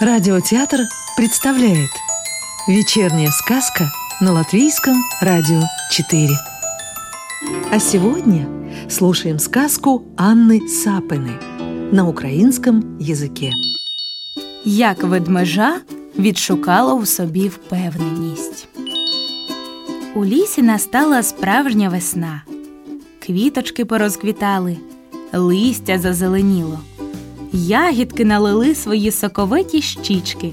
Радиотеатр представляет Вечерняя сказка на Латвийском радио 4 А сегодня слушаем сказку Анны Сапины на українському язикі. Як ведмежа відшукала у собі впевненість. У лісі настала справжня весна. Квіточки порозквітали, листя зазеленіло, ягідки налили свої соковиті щічки,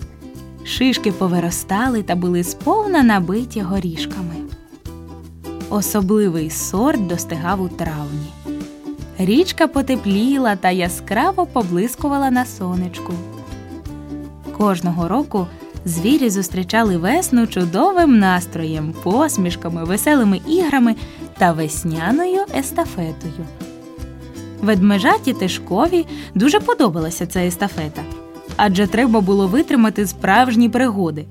шишки повиростали та були сповна набиті горішками. Особливий сорт достигав у травні. Річка потепліла та яскраво поблискувала на сонечку. Кожного року звірі зустрічали весну чудовим настроєм, посмішками, веселими іграми та весняною естафетою. Ведмежаті Тишкові дуже подобалася ця естафета, адже треба було витримати справжні пригоди,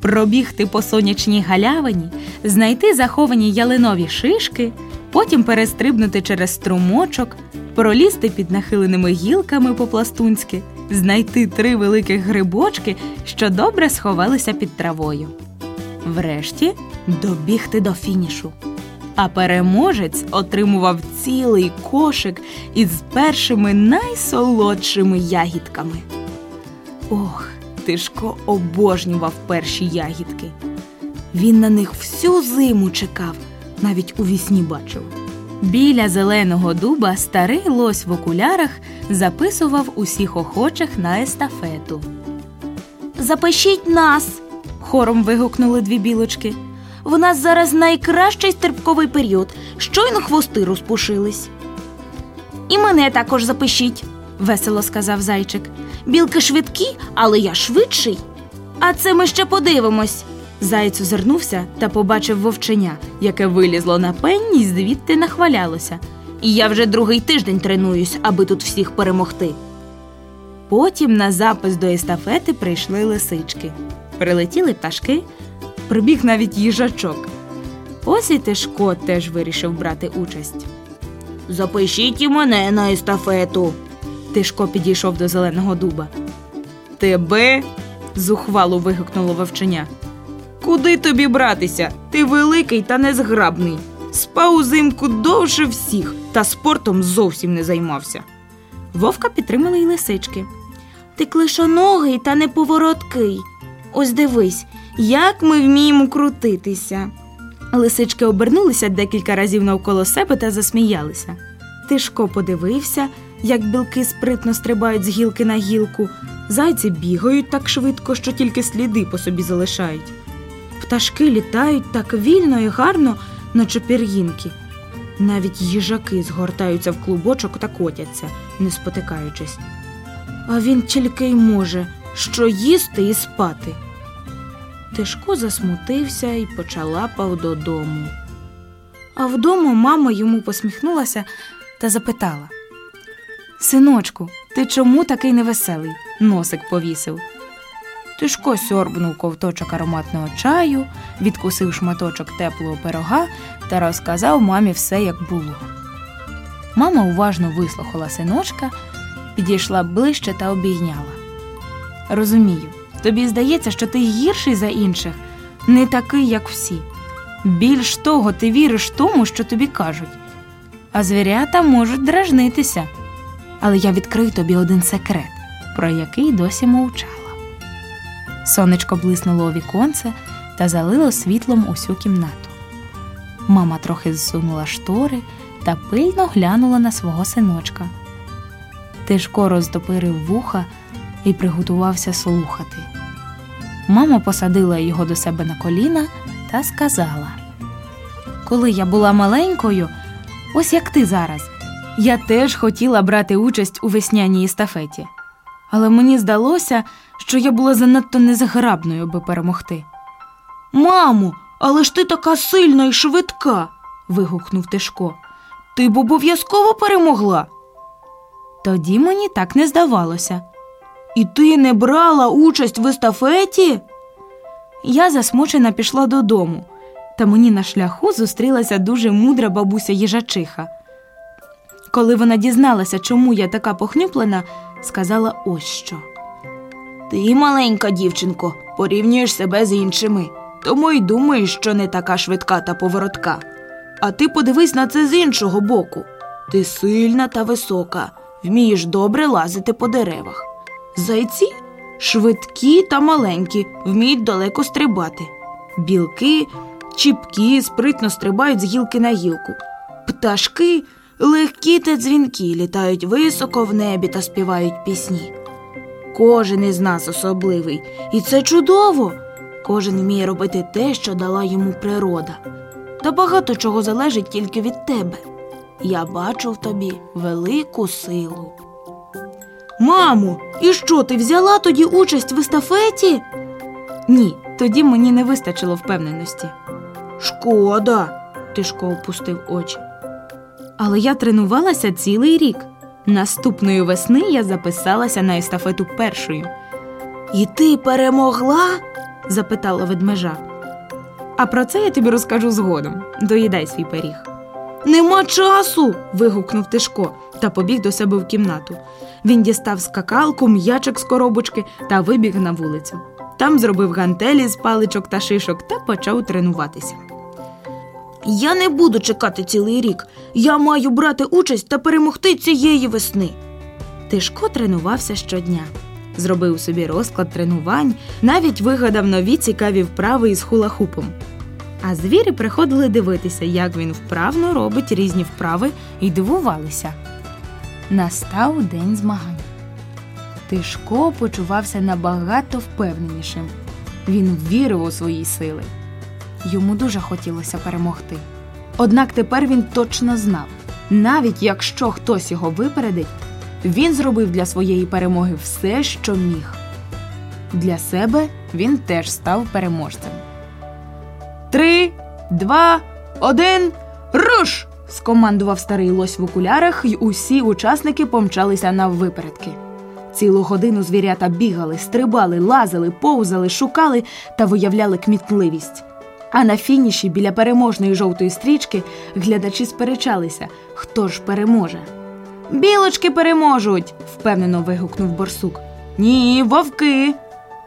пробігти по сонячній галявині, знайти заховані ялинові шишки, потім перестрибнути через струмочок, пролізти під нахиленими гілками по-пластунськи, знайти три великих грибочки, що добре сховалися під травою. Врешті добігти до фінішу. А переможець отримував цілий кошик із першими найсолодшими ягідками. Ох, Тишко обожнював перші ягідки. Він на них всю зиму чекав, навіть у вісні бачив. Біля зеленого дуба старий лось в окулярах записував усіх охочих на естафету. Запишіть нас. хором вигукнули дві білочки. В нас зараз найкращий стрибковий період. Щойно хвости розпушились. І мене також запишіть, весело сказав зайчик. Білки швидкі, але я швидший. А це ми ще подивимось. Заєць озирнувся та побачив вовченя, яке вилізло на пень і звідти нахвалялося. І я вже другий тиждень тренуюсь, аби тут всіх перемогти. Потім на запис до естафети прийшли лисички. Прилетіли пташки, прибіг навіть їжачок. Ось і Тишко теж вирішив брати участь. Запишіть і мене на естафету. Тишко підійшов до зеленого дуба. Тебе? зухвало вигукнуло вовченя. Куди тобі братися? Ти великий та незграбний. Спав узимку довше всіх та спортом зовсім не займався. Вовка підтримали й лисички. Ти клишоногий та неповороткий. Ось дивись, як ми вміємо крутитися. Лисички обернулися декілька разів навколо себе та засміялися. Тишко подивився, як білки спритно стрибають з гілки на гілку, зайці бігають так швидко, що тільки сліди по собі залишають. Пташки літають так вільно і гарно, наче пір'їнки. Навіть їжаки згортаються в клубочок та котяться, не спотикаючись. А він тільки й може що їсти і спати. Тишко засмутився і почалапав додому. А вдома мама йому посміхнулася та запитала Синочку, ти чому такий невеселий? Носик повісив. Тишко сьорбнув ковточок ароматного чаю, відкусив шматочок теплого пирога та розказав мамі все, як було. Мама уважно вислухала синочка, підійшла ближче та обійняла. Розумію, тобі здається, що ти гірший за інших, не такий, як всі. Більш того, ти віриш тому, що тобі кажуть. А звірята можуть дражнитися. Але я відкрию тобі один секрет, про який досі мовчала. Сонечко блиснуло у віконце та залило світлом усю кімнату. Мама трохи зсунула штори та пильно глянула на свого синочка. Тишко роздопирив вуха і приготувався слухати. Мама посадила його до себе на коліна та сказала: Коли я була маленькою, ось як ти зараз, я теж хотіла брати участь у весняній естафеті. Але мені здалося, що я була занадто незграбною, аби перемогти. Мамо, але ж ти така сильна і швидка. вигукнув Тишко. Ти б обов'язково перемогла. Тоді мені так не здавалося. І ти не брала участь в естафеті? Я засмучена пішла додому, та мені на шляху зустрілася дуже мудра бабуся їжачиха. Коли вона дізналася, чому я така похнюплена, сказала ось що. Ти, маленька дівчинко, порівнюєш себе з іншими, тому й думаєш, що не така швидка та поворотка. А ти подивись на це з іншого боку. Ти сильна та висока, вмієш добре лазити по деревах. Зайці швидкі та маленькі, вміють далеко стрибати. Білки, чіпкі, спритно стрибають з гілки на гілку. Пташки легкі та дзвінкі, літають високо в небі та співають пісні. Кожен із нас особливий, і це чудово. Кожен вміє робити те, що дала йому природа. Та багато чого залежить тільки від тебе. Я бачу в тобі велику силу. Мамо, і що ти взяла тоді участь в естафеті? Ні, тоді мені не вистачило впевненості. Шкода, Тишко опустив очі. Але я тренувалася цілий рік. Наступної весни я записалася на естафету першою. І ти перемогла? запитала ведмежа. А про це я тобі розкажу згодом. Доїдай свій пиріг. Нема часу. вигукнув Тишко та побіг до себе в кімнату. Він дістав скакалку, м'ячик з коробочки та вибіг на вулицю. Там зробив гантелі з паличок та шишок та почав тренуватися. Я не буду чекати цілий рік. Я маю брати участь та перемогти цієї весни. Тишко тренувався щодня. Зробив собі розклад тренувань, навіть вигадав нові цікаві вправи із хулахупом. А звірі приходили дивитися, як він вправно робить різні вправи, і дивувалися. Настав день змагань. Тишко почувався набагато впевненішим. Він вірив у свої сили. Йому дуже хотілося перемогти. Однак тепер він точно знав, навіть якщо хтось його випередить, він зробив для своєї перемоги все, що міг. Для себе він теж став переможцем. Три, два, один, руш! скомандував старий лось в окулярах, і усі учасники помчалися на випередки. Цілу годину звірята бігали, стрибали, лазили, повзали, шукали та виявляли кмітливість. А на фініші біля переможної жовтої стрічки глядачі сперечалися, хто ж переможе. Білочки переможуть, впевнено вигукнув борсук. Ні, вовки.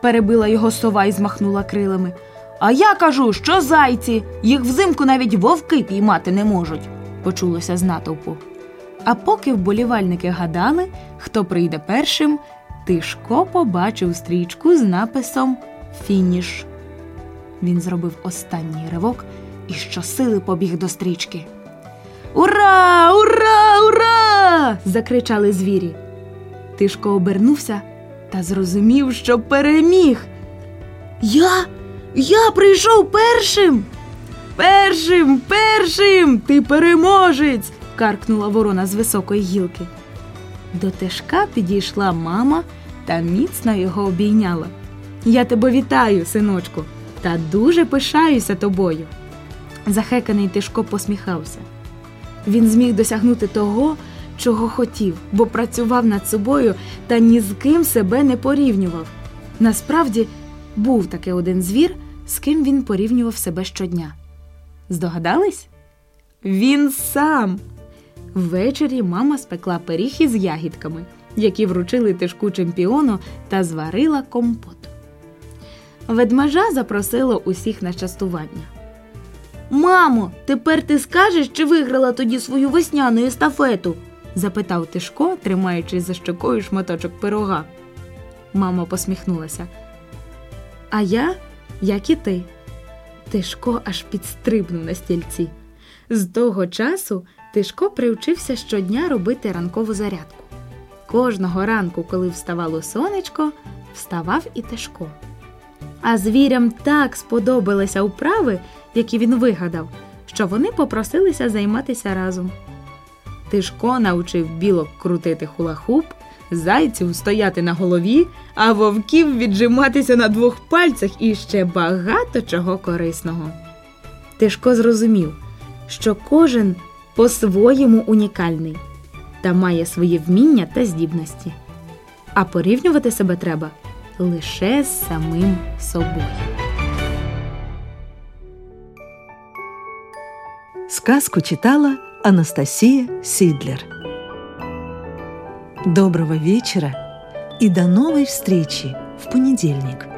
перебила його сова і змахнула крилами. А я кажу, що зайці, їх взимку навіть вовки піймати не можуть, почулося з натовпу. А поки вболівальники гадали, хто прийде першим, Тишко побачив стрічку з написом Фініш. Він зробив останній ривок і щосили побіг до стрічки. Ура! Ура! Ура! закричали звірі. Тишко обернувся та зрозумів, що переміг. Я? Я прийшов першим. Першим, першим, ти переможець. каркнула ворона з високої гілки. До Тишка підійшла мама та міцно його обійняла. Я тебе вітаю, синочку, та дуже пишаюся тобою. Захеканий Тишко посміхався. Він зміг досягнути того, чого хотів, бо працював над собою та ні з ким себе не порівнював. Насправді був таки один звір, з ким він порівнював себе щодня. Здогадались? Він сам. Ввечері мама спекла пиріг із ягідками, які вручили тишку чемпіону та зварила компот. Ведмежа запросила усіх на частування. Мамо, тепер ти скажеш, чи виграла тоді свою весняну естафету? запитав Тишко, тримаючи за щокою шматочок пирога. Мама посміхнулася. А я, як і ти. Тишко аж підстрибнув на стільці. З того часу Тишко привчився щодня робити ранкову зарядку. Кожного ранку, коли вставало сонечко, вставав і Тишко. А звірям так сподобалися вправи, які він вигадав, що вони попросилися займатися разом. Тишко навчив білок крутити хулахуп, зайців стояти на голові, а вовків віджиматися на двох пальцях і ще багато чого корисного. Тишко зрозумів, що кожен по-своєму унікальний та має свої вміння та здібності, а порівнювати себе треба лише з самим собою. Сказку читала Анастасия Сидлер. Доброго вечера и до новой встречи! в понедельник.